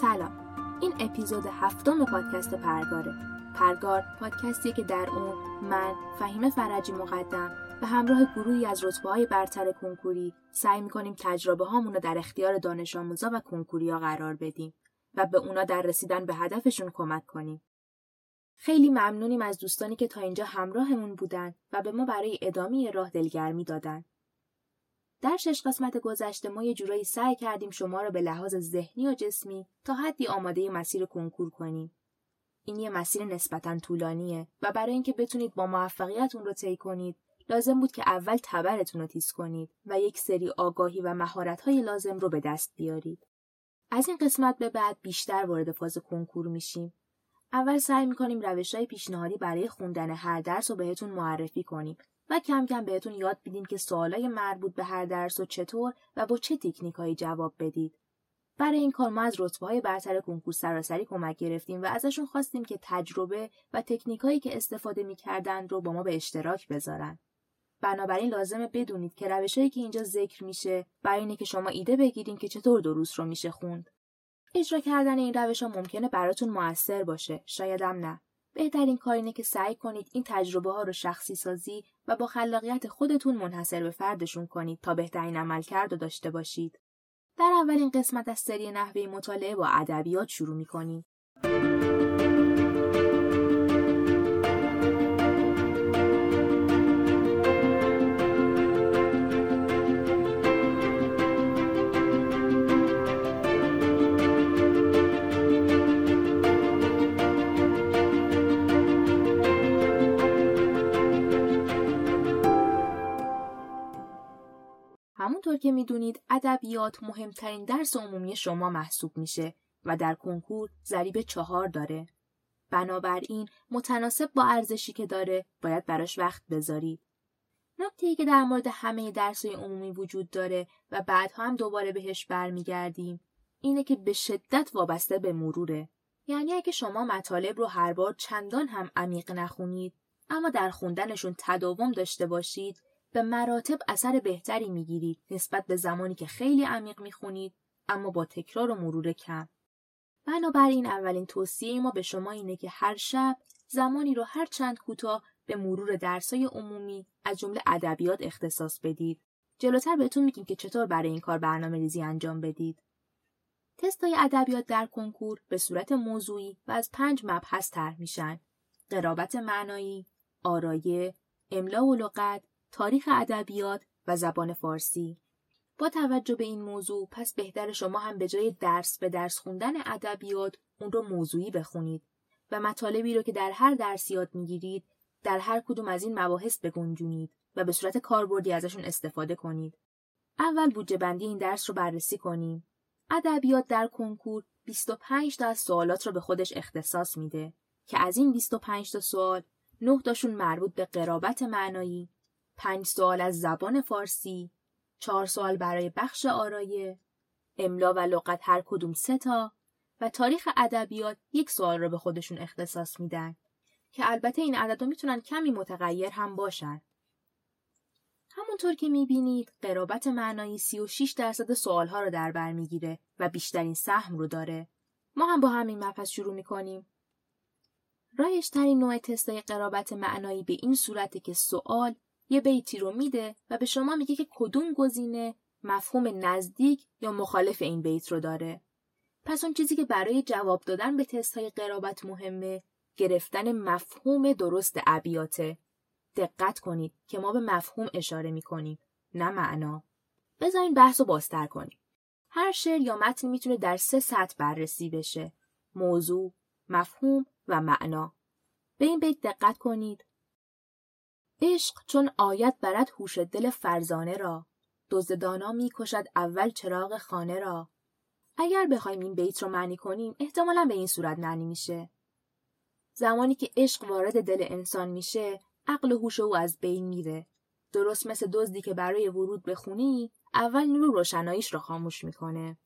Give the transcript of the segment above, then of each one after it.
سلام این اپیزود هفتم پادکست پرگاره پرگار پادکستی که در اون من فهیم فرجی مقدم به همراه گروهی از رتبه های برتر کنکوری سعی می‌کنیم تجربه هامون رو در اختیار دانش آموزا و کنکوری ها قرار بدیم و به اونا در رسیدن به هدفشون کمک کنیم. خیلی ممنونیم از دوستانی که تا اینجا همراهمون بودن و به ما برای ادامه راه دلگرمی دادن. در شش قسمت گذشته ما یه جورایی سعی کردیم شما را به لحاظ ذهنی و جسمی تا حدی آماده مسیر کنکور کنیم. این یه مسیر نسبتا طولانیه و برای اینکه بتونید با موفقیت اون رو طی کنید لازم بود که اول تبرتون رو تیز کنید و یک سری آگاهی و مهارت‌های لازم رو به دست بیارید. از این قسمت به بعد بیشتر وارد فاز کنکور میشیم. اول سعی می‌کنیم روش های پیشنهادی برای خوندن هر درس رو بهتون معرفی کنیم و کم کم بهتون یاد بدیم که سوالای مربوط به هر درس و چطور و با چه تکنیکایی جواب بدید. برای این کار ما از رتبه های برتر کنکور سراسری کمک گرفتیم و ازشون خواستیم که تجربه و تکنیکایی که استفاده می‌کردند رو با ما به اشتراک بذارن. بنابراین لازمه بدونید که روشهایی که اینجا ذکر میشه برای اینه که شما ایده بگیرین که چطور دروس رو میشه خوند. اجرا کردن این روش ها ممکنه براتون موثر باشه، شایدم نه. بهترین کار اینه که سعی کنید این تجربه ها رو شخصی سازی و با خلاقیت خودتون منحصر به فردشون کنید تا بهترین عملکرد رو داشته باشید. در اولین قسمت از سری نحوه مطالعه با ادبیات شروع می‌کنیم. همونطور که می‌دونید ادبیات مهمترین درس عمومی شما محسوب میشه و در کنکور ضریب چهار داره. بنابراین متناسب با ارزشی که داره باید براش وقت بذارید. نکته ای که در مورد همه درسای عمومی وجود داره و بعدها هم دوباره بهش برمیگردیم اینه که به شدت وابسته به مروره. یعنی اگه شما مطالب رو هر بار چندان هم عمیق نخونید اما در خوندنشون تداوم داشته باشید به مراتب اثر بهتری می‌گیرید نسبت به زمانی که خیلی عمیق می‌خونید اما با تکرار و مرور کم. بنابراین اولین توصیه ما به شما اینه که هر شب زمانی رو هر چند کوتاه به مرور درسای عمومی از جمله ادبیات اختصاص بدید. جلوتر بهتون میگیم که چطور برای این کار برنامه ریزی انجام بدید. تستای ادبیات در کنکور به صورت موضوعی و از پنج مبحث طرح میشن. قرابت معنایی، آرایه، املا و لغت، تاریخ ادبیات و زبان فارسی با توجه به این موضوع پس بهتر شما هم به جای درس به درس خوندن ادبیات اون رو موضوعی بخونید و مطالبی رو که در هر درس یاد می‌گیرید در هر کدوم از این مباحث بگنجونید و به صورت کاربردی ازشون استفاده کنید. اول بودجه بندی این درس رو بررسی کنیم. ادبیات در کنکور 25 تا از سوالات رو به خودش اختصاص میده که از این 25 تا سوال 9 تاشون مربوط به قرابت معنایی، پنج سوال از زبان فارسی، چهار سوال برای بخش آرایه، املا و لغت هر کدوم سه تا و تاریخ ادبیات یک سوال را به خودشون اختصاص میدن که البته این عددها می‌تونن کمی متغیر هم باشن. همونطور که می‌بینید قرابت معنایی 36 درصد سوالها رو در بر می‌گیره و بیشترین سهم رو داره. ما هم با همین مبحث شروع می‌کنیم. رایشترین نوع تستای قرابت معنایی به این صورته که سوال یه بیتی رو میده و به شما میگه که کدوم گزینه مفهوم نزدیک یا مخالف این بیت رو داره. پس اون چیزی که برای جواب دادن به تست های قرابت مهمه گرفتن مفهوم درست ابیاته. دقت کنید که ما به مفهوم اشاره می‌کنیم نه معنا. بذارین بحث رو بازتر کنیم. هر شعر یا متن می‌تونه در سه سطح بررسی بشه. موضوع، مفهوم و معنا. به این بیت دقت کنید. عشق چون آیت برد هوش دل فرزانه را. دزددانا می‌کشد اول چراغ خانه را. اگر بخوایم این بیت رو معنی کنیم احتمالا به این صورت معنی میشه. زمانی که عشق وارد دل انسان میشه عقل و هوش او از بین میره. درست مثل دزدی که برای ورود به خونی اول نور روشناییش رو خاموش می‌کنه.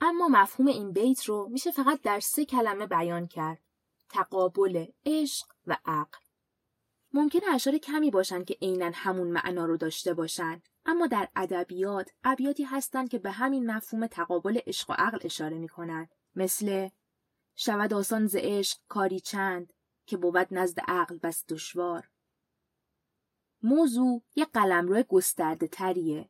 اما مفهوم این بیت رو میشه فقط در سه کلمه بیان کرد تقابل عشق و عقل. ممکنه اشعار کمی باشن که عینا همون معنا رو داشته باشن اما در ادبیات ابیاتی هستند که به همین مفهوم تقابل عشق و عقل اشاره می کنند مثل شود آسان ز عشق کاری چند که بود نزد عقل بس دشوار. موضوع یک قلمرو گسترده تریه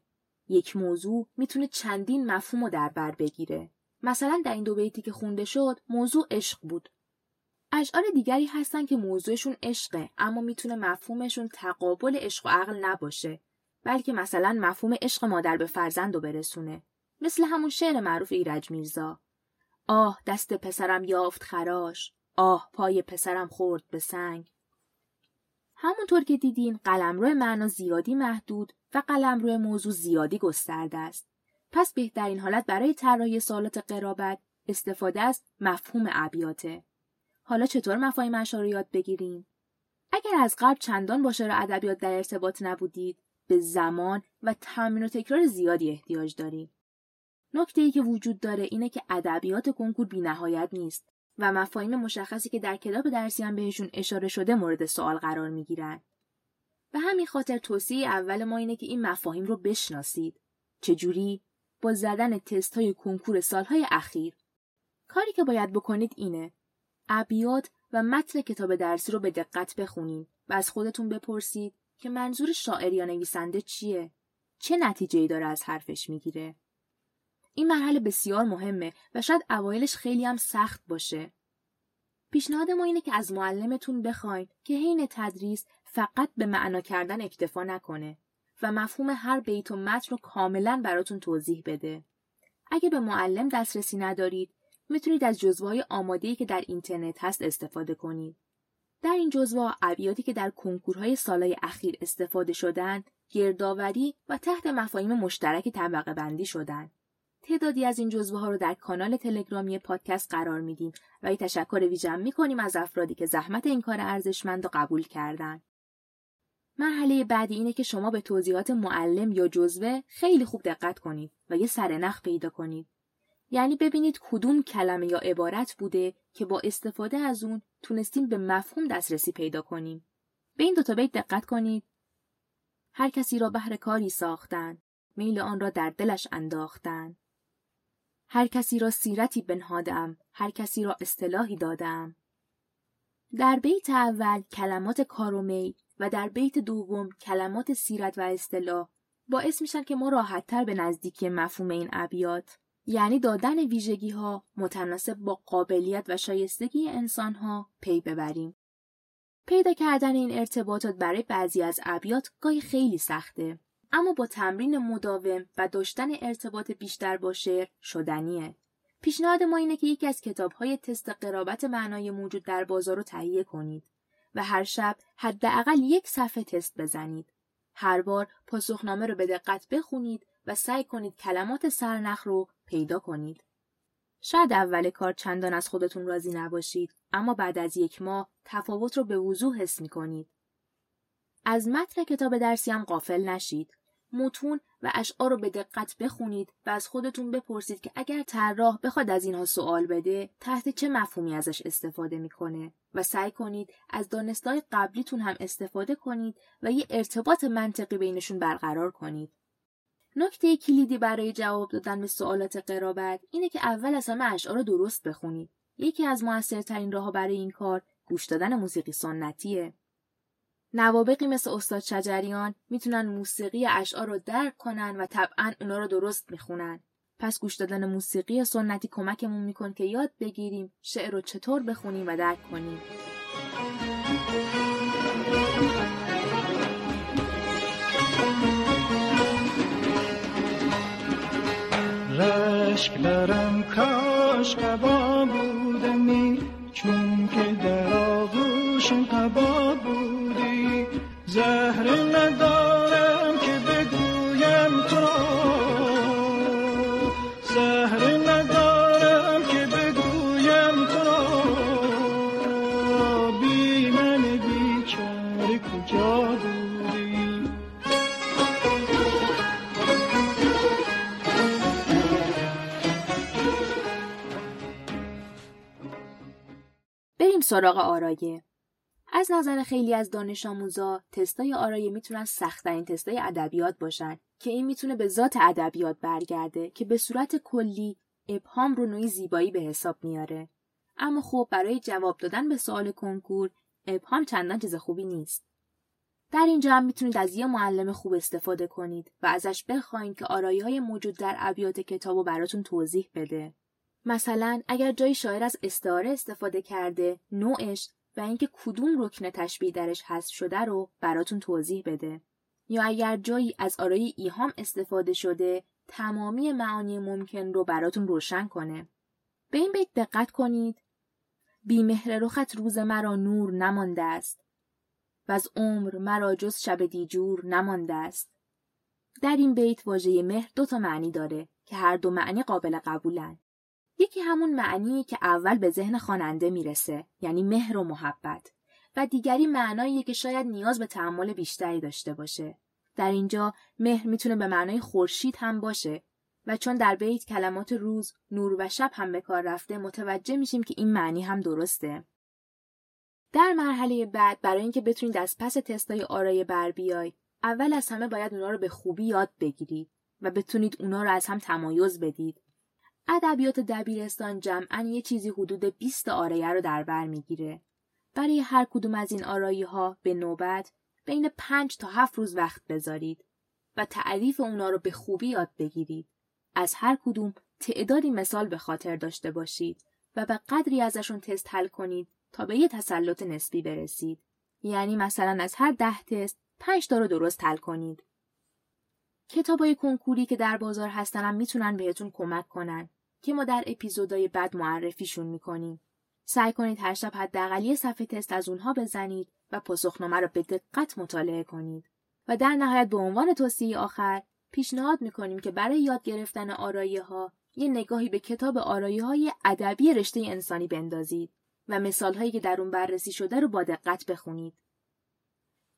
یک موضوع می‌تونه چندین مفهوم رو در بر بگیره. مثلا در این دو بیتی که خونده شد موضوع عشق بود. اشعار دیگری هستن که موضوعشون عشقه اما می‌تونه مفهومشون تقابل عشق و عقل نباشه بلکه مثلا مفهوم عشق مادر به فرزند رو برسونه. مثل همون شعر معروف ایرج میرزا. آه دست پسرم یافت خراش آه پای پسرم خورد به سنگ. همونطور که دیدین قلمرو معنا زیادی محدود و قلمرو موضوع زیادی گسترده است. پس بهترین حالت برای طراحی سوالات قرابت استفاده از مفهوم ابیاته. حالا چطور مفاهیم اشعار رو یاد بگیریم اگر از قبل چندان با شعر ادبیات در ارتباط نبودید به زمان و تمرین و تکرار زیادی احتیاج داریم نکته ای که وجود داره اینه که ادبیات کنکور بینهایت نیست و مفاهیم مشخصی که در کتاب درسی هم بهشون اشاره شده مورد سوال قرار می‌گیرن. به همین خاطر توصیه اول ما اینه که این مفاهیم رو بشناسید. چجوری؟ با زدن تست های کنکور سالهای اخیر. کاری که باید بکنید اینه. ابیات و متن کتاب درسی رو به دقت بخونید و از خودتون بپرسید که منظور شاعر یا نویسنده چیه؟ چه نتیجه داره از حرفش می‌گیره؟ این مرحله بسیار مهمه و شاید اوایلش خیلی هم سخت باشه. پیشنهاد ما اینه که از معلمتون بخواین که حین تدریس فقط به معنا کردن اکتفا نکنه و مفهوم هر بیت و متن رو کاملا براتون توضیح بده. اگه به معلم دسترسی ندارید، می‌تونید از جزوه های آماده‌ای که در اینترنت هست استفاده کنید. در این جزوه ابیاتی که در کنکورهای سالهای اخیر استفاده شدن، گردآوری و تحت مفاهیم مشترک طبقه بندی شدن. تعدادی از این جزوه ها رو در کانال تلگرامی پادکست قرار میدیم و این تشکر ویژم می‌کنیم از افرادی که زحمت این کار ارزشمند رو قبول کردن. مرحله بعدی اینه که شما به توضیحات معلم یا جزوه خیلی خوب دقت کنید و یه سرنخ پیدا کنید. یعنی ببینید کدوم کلمه یا عبارت بوده که با استفاده از اون تونستیم به مفهوم دسترسی پیدا کنیم. به این دوتا بیت دقت کنید. هر کسی را بهر کاری ساختن، میل آن را در دلش انداختن. هر کسی را سیرتی بنهادم، هر کسی را اصطلاحی دادم. در بیت اول کلمات کارومی و در بیت دوم کلمات سیرت و اصطلاح باعث میشن که ما راحتتر به نزدیکی مفهوم این ابیات یعنی دادن ویژگی ها متناسب با قابلیت و شایستگی انسان ها پی ببریم. پیدا کردن این ارتباطات برای بعضی از ابیات گاهی خیلی سخته اما با تمرین مداوم و داشتن ارتباط بیشتر با شعر شدنیه. پیشنهاد ما اینه که یکی از کتاب های تست قرابت معنای موجود در بازار رو تهیه کنید و هر شب حداقل یک صفحه تست بزنید. هر بار پاسخنامه رو به دقت بخونید و سعی کنید کلمات سرنخ رو پیدا کنید. شاید اول کار چندان از خودتون راضی نباشید اما بعد از یک ماه تفاوت رو به وضوح حس می کنید. از متن کتاب درسی هم قافل نشید. متون و اشعار رو به دقت بخونید و از خودتون بپرسید که اگر طراح بخواد از اینها سوال بده تحت چه مفهومی ازش استفاده می‌کنه و سعی کنید از دانستای قبلیتون هم استفاده کنید و یه ارتباط منطقی بینشون برقرار کنید. نکته کلیدی برای جواب دادن به سوالات قرابت اینه که اول از همه اشعار درست بخونید. یکی از موثرترین راهها برای این کار گوش دادن موسیقی سنتیه. نوابقی مثل استاد شجریان می‌تونن موسیقی اشعار رو درک کنن و طبعا اونا رو درست می‌خونن. پس گوش دادن موسیقی سنتی کمکمون میکن که یاد بگیریم شعر رو چطور بخونیم و درک کنیم. رشک برم کاش قبا بودمی چون که در آغوش قبا بودی. زهر سراغ آرایه از نظر خیلی از دانش آموزا تستای آرایه می‌تونن سختترین تستای ادبیات باشن که این می‌تونه به ذات ادبیات برگرده که به صورت کلی ابهام رو نوعی زیبایی به حساب میاره. اما خب برای جواب دادن به سوال کنکور ابهام چندان چیز خوبی نیست. در اینجا هم می‌تونید از یه معلم خوب استفاده کنید و ازش بخواین که آرایی های موجود در ابیات کتاب رو براتون توضیح بده. مثلا اگر جای شاعر از استعاره استفاده کرده، نوعش و اینکه کدوم رکن تشبیه درش هست شده رو براتون توضیح بده. یا اگر جایی از آرای ایهام استفاده شده، تمامی معانی ممکن رو براتون روشن کنه. به این بیت دقت کنید. بی مهر رخت روز مرا نور نمانده است. و از عمر مرا جز شب دیجور نمانده است. در این بیت واژه مهر دو تا معنی داره که هر دو معنی قابل قبولن. یکی همون معنی که اول به ذهن خواننده می‌رسه یعنی مهر و محبت و دیگری معنایی که شاید نیاز به تحمل بیشتری داشته باشه. در اینجا مهر می‌تونه به معنای خورشید هم باشه و چون در بیت کلمات روز، نور و شب هم به کار رفته متوجه میشیم که این معنی هم درسته. در مرحله بعد برای اینکه بتونید از پس تستای آرای بر بیای اول از همه باید اونا رو به خوبی یاد بگیرید و بتونید اونا رو از هم تمایز بدید. ادبیات دبیرستان جمعا یه چیزی حدود 20 آرایه رو در بر می‌گیره. برای هر کدوم از این آرایی ها به نوبت بین 5 تا 7 روز وقت بذارید و تعریف اونا رو به خوبی یاد بگیرید. از هر کدوم تعدادی مثال به خاطر داشته باشید و به قدری ازشون تست حل کنید تا به یه تسلط نسبی برسید. یعنی مثلا از هر ده تست پنج تا رو درست حل کنید. کتابای کنکوری که در بازار هستن می‌تونن بهتون کمک کنن که ما در اپیزودهای بعد معرفیشون می‌کنیم. سعی کنید هر شب حداقل یه صفحه تست از اونها بزنید و پاسخنامه رو به دقت مطالعه کنید. و در نهایت به عنوان توصیه آخر پیشنهاد می‌کنیم که برای یاد گرفتن آرایه ها یه نگاهی به کتاب آرایه های ادبی رشته انسانی بندازید و مثال هایی که در اون بررسی شده رو با دقت بخونید.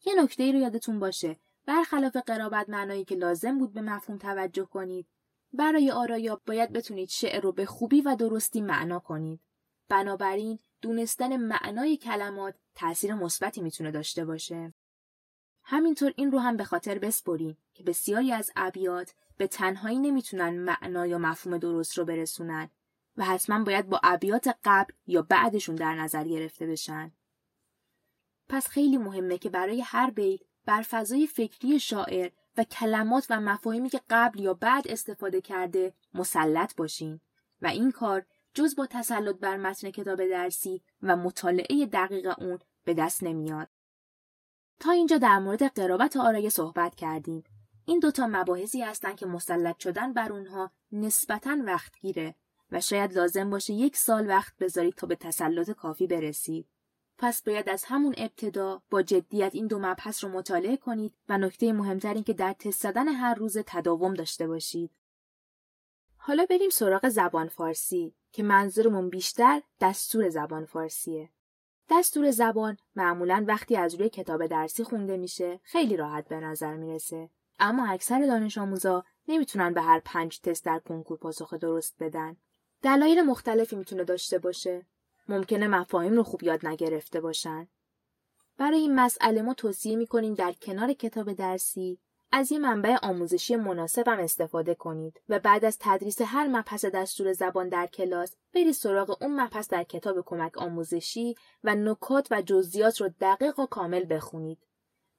یه نکته رو یادتون باشه برخلاف قرابت معنایی که لازم بود به مفهوم توجه کنید برای آرایا باید بتونید شعر رو به خوبی و درستی معنا کنید. بنابراین دونستن معنای کلمات تأثیر مثبتی می‌تونه داشته باشه. همینطور این رو هم به خاطر بسپرین که بسیاری از ابیات به تنهایی نمی‌تونن معنا یا مفهوم درست رو برسونن و حتما باید با ابیات قبل یا بعدشون در نظر گرفته بشن. پس خیلی مهمه که برای هر بیت بر فضای فکری شاعر و کلمات و مفاهیمی که قبل یا بعد استفاده کرده مسلط باشین و این کار جز با تسلط بر متن کتاب درسی و مطالعه دقیق اون به دست نمیاد. تا اینجا در مورد قرابت آرایه صحبت کردیم. این دوتا مباحثی هستند که مسلط شدن بر اونها نسبتا وقتگیره و شاید لازم باشه یک سال وقت بذارید تا به تسلط کافی برسید. پس باید از همون ابتدا با جدیت این دو مبحث رو مطالعه کنید و نکته مهمتر این که در تست زدن هر روز تداوم داشته باشید. حالا بریم سراغ زبان فارسی که منظورمون بیشتر دستور زبان فارسیه. دستور زبان معمولا وقتی از روی کتاب درسی خونده میشه خیلی راحت به نظر می‌رسه. اما اکثر دانش آموزا نمی‌تونن به هر پنج تست در کنکور پاسخ درست بدن. دلایل مختلفی می‌تونه داشته باشه. ممکنه مفاهیم رو خوب یاد نگرفته باشن. برای این مسئله ما توصیه می‌کنیم در کنار کتاب درسی از یه منبع آموزشی مناسبم استفاده کنید و بعد از تدریس هر مبحث دستور زبان در کلاس برید سراغ اون مبحث در کتاب کمک آموزشی و نکات و جزئیات رو دقیق و کامل بخونید.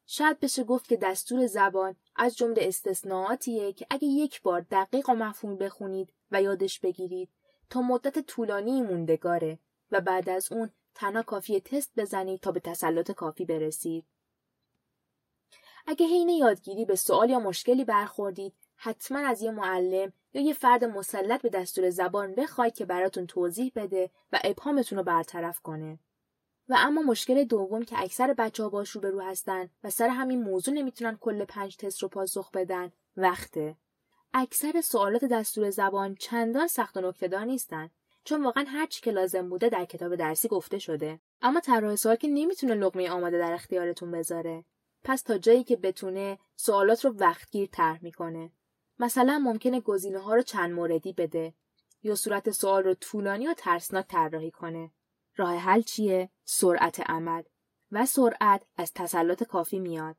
شاید بشه گفت که دستور زبان از جمله استثناءاتیه که اگه یک بار دقیق و مفهوم بخونید و یادش بگیرید تا مدت طولانی موندگاره و بعد از اون تنها کافی تست بزنید تا به تسلط کافی برسید. اگه حین یادگیری به سوال یا مشکلی برخوردید حتما از یه معلم یا یه فرد مسلط به دستور زبان بخواید که براتون توضیح بده و ابهامتون رو برطرف کنه. و اما مشکل دوم که اکثر بچه ها باش رو هستن و سر همین موضوع نمی‌تونن کل پنج تست رو پاسخ بدن وقته. اکثر سوالات دستور زبان چندان سخت و نکتهدار نیستن چون واقعا هر چی که لازم بوده در کتاب درسی گفته شده. اما طراح سوال که نمی‌تونه لقمه آماده در اختیارتون بذاره. پس تا جایی که بتونه سوالات رو وقتگیر طرح می‌کنه. مثلا ممکنه گزینه ها رو چند موردی بده یا صورت سوال رو طولانی و ترسناک طراحی کنه. راه حل چیه؟ سرعت عمل و سرعت از تسلط کافی میاد.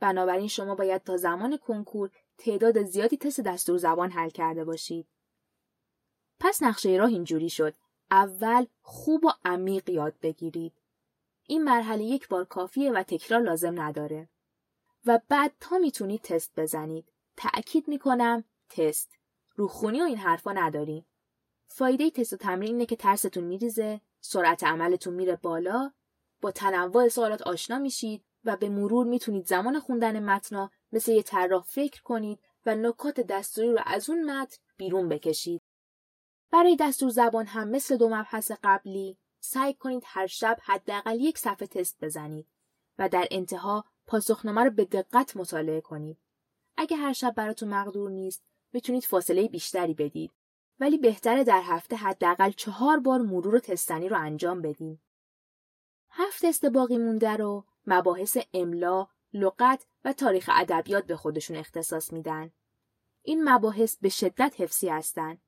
بنابراین شما باید تا زمان کنکور تعداد زیادی تست دستور زبان حل کرده باشید. پس نقشه راه اینجوری شد. اول خوب و عمیق یاد بگیرید. این مرحله یک بار کافیه و تکرار لازم نداره. و بعد تا می‌تونید تست بزنید. تأکید می‌کنم تست. روخونی و این حرفا نداریم. فایده تست و تمرین اینه که ترستون میریزه، سرعت عملتون میره بالا، با تنوع سوالات آشنا میشید و به مرور می‌تونید زمان خوندن متنا مثل یه طراح فکر کنید و نکات دستوری رو از اون متن بیرون بکشید. برای دستور زبان هم مثل دو مبحث قبلی سعی کنید هر شب حداقل یک صفحه تست بزنید و در انتها پاسخنامه رو به دقت مطالعه کنید. اگه هر شب براتون مقدور نیست، می‌تونید فاصله بیشتری بدید. ولی بهتره در هفته حداقل چهار بار مرور تستنی رو انجام بدیم. هفت تست باقی مونده رو مباحث املا، لغت و تاریخ ادبیات به خودشون اختصاص میدن. این مباحث به شدت حفظی هستند.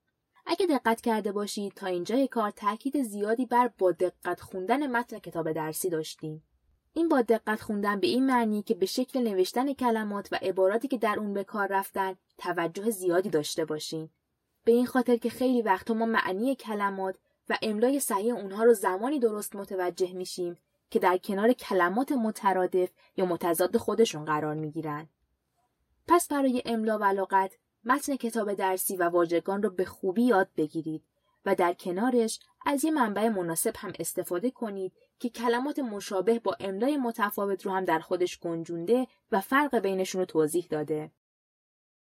اگه دقت کرده باشید تا اینجای کار تاکید زیادی بر با دقت خوندن متن کتاب درسی داشتیم. این با دقت خوندن به این معنی که به شکل نوشتن کلمات و عباراتی که در اون به کار رفتن توجه زیادی داشته باشین. به این خاطر که خیلی وقتا ما معنی کلمات و املای صحیح اونها رو زمانی درست متوجه میشیم که در کنار کلمات مترادف یا متضاد خودشون قرار می‌گیرن. پس برای املا و لغت متن کتاب درسی و واژگان رو به خوبی یاد بگیرید و در کنارش از یه منبع مناسب هم استفاده کنید که کلمات مشابه با املای متفاوت رو هم در خودش گنجونده و فرق بینشون رو توضیح داده.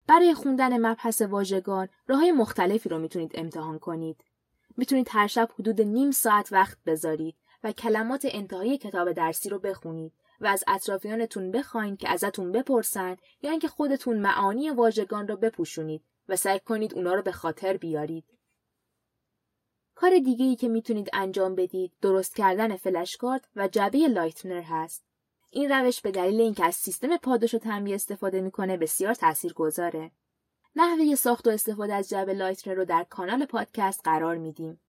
برای خوندن مبحث واژگان راههای مختلفی رو می‌تونید امتحان کنید. می‌تونید هر شب حدود نیم ساعت وقت بذارید و کلمات انتهایی کتاب درسی رو بخونید و از اطرافیانتون بخواین که ازتون بپرسن یا اینکه خودتون معانی واژگان رو بپوشونید و سعی کنید اونا رو به خاطر بیارید. کار دیگه ای که می‌تونید انجام بدید درست کردن flashcard و جعبه لایتنر هست. این روش به دلیل اینکه از سیستم پاداش و تنبیه استفاده می‌کنه بسیار اثرگذاره. نحوه ساخت و استفاده از جعبه لایتنر رو در کانال پادکست قرار میدیم.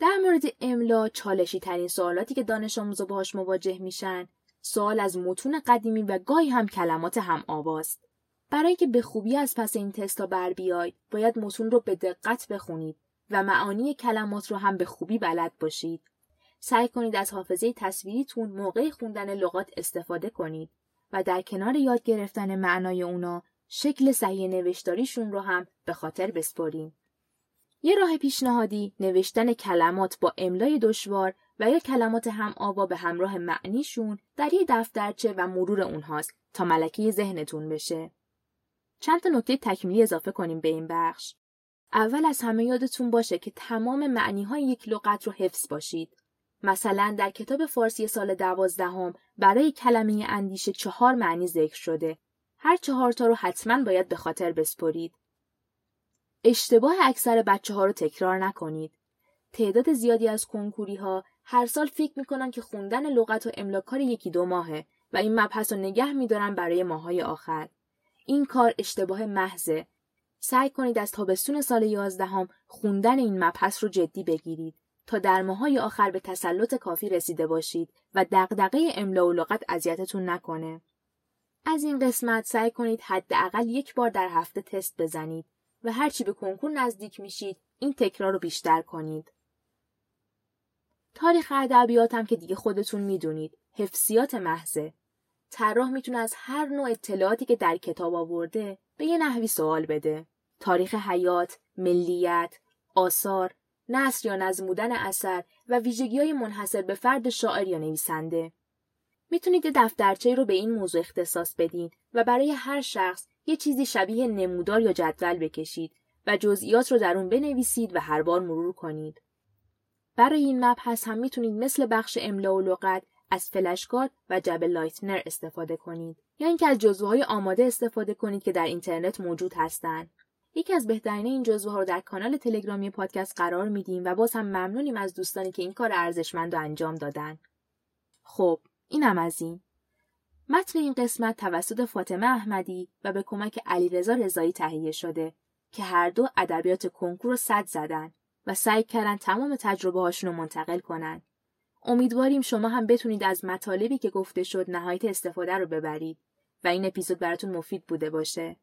در مورد املا چالشی ترین سوالاتی که دانش آموزا باهاش مواجه میشن سوال از متون قدیمی و گاهی هم کلمات هم آواست. برای اینکه به خوبی از پس این تستا بر بیاید باید متون رو به دقت بخونید و معانی کلمات رو هم به خوبی بلد باشید. سعی کنید از حافظه تصویریتون موقع خوندن لغات استفاده کنید و در کنار یاد گرفتن معنای اونا شکل صحیح نوشتاریشون رو هم به خاطر بسپارین. یه راه پیشنهادی نوشتن کلمات با املای دشوار و یا کلمات هم آوا به همراه معنیشون در یه دفترچه و مرور اونهاست تا ملکه ذهنتون بشه. چند تا نکته تکمیلی اضافه کنیم به این بخش. اول از همه یادتون باشه که تمام معنی های یک لغت رو حفظ باشید. مثلا در کتاب فارسی سال دوازدهم برای کلمه اندیشه چهار معنی ذکر شده. هر چهار تا رو حتما باید به خاطر بسپرید. اشتباه اکثر بچه ها رو تکرار نکنید. تعداد زیادی از کنکوری ها هر سال فکر می‌کنن که خوندن لغت و املاکار یکی دو ماهه و این مبحث رو نگه میدارن برای ماهای آخر. این کار اشتباه محضه. سعی کنید از تابستون سال یازدهم خوندن این مبحث رو جدی بگیرید تا در ماهای آخر به تسلط کافی رسیده باشید و دغدغه املا و لغت اذیتتون نکنه. از این قسمت سعی کنید حداقل یک بار در هفته تست بزنید و هرچی به کنکور نزدیک میشید این تکرار رو بیشتر کنید. تاریخ ادبیات هم که دیگه خودتون می‌دونید. حفظیات محضه. طراح می‌تونه از هر نوع اطلاعاتی که در کتاب آورده به یه نحوی سوال بده. تاریخ حیات ملیت آثار نثر یا نظم بودن اثر و ویژگی های منحصر به فرد شاعر یا نویسنده. می‌تونید دفترچه رو به این موضوع اختصاص بدین و برای هر شخص یه چیزی شبیه نمودار یا جدول بکشید و جزئیات رو در اون بنویسید و هر بار مرور کنید. برای این مبحث هم می‌تونید مثل بخش املا و لغت از flashcard و جعبه لایتنر استفاده کنید یا اینکه از جزوه‌های آماده استفاده کنید که در اینترنت موجود هستند. یکی از بهترین این جزوه رو در کانال تلگرامی پادکست قرار میدیم و باز هم ممنونیم از دوستانی که این کار ارزشمند رو انجام دادن. خب اینم از این. متن این قسمت توسط فاطمه احمدی و به کمک علیرضا رضایی تهیه شده که هر دو ادبیات کنکور رو صد زدن و سعی کردن تمام تجربه هاشون رو منتقل کنن. امیدواریم شما هم بتونید از مطالبی که گفته شد نهایت استفاده رو ببرید و این اپیزود براتون مفید بوده باشه.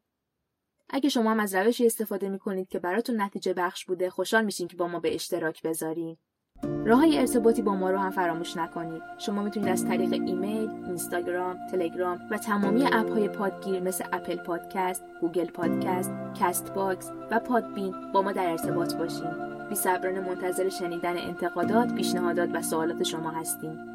اگه شما هم از روشی استفاده می‌کنید که براتون نتیجه بخش بوده خوشحال میشیم که با ما به اشتراک بذارین. راه های ارتباطی با ما رو هم فراموش نکنید. شما می‌تونید از طریق ایمیل، اینستاگرام، تلگرام و تمامی app های پادگیر مثل Apple Podcast، Google Podcast، Castbox و Podbean با ما در ارتباط باشین. بی منتظر شنیدن انتقادات، پیشنهادات و سوالات شما هستیم.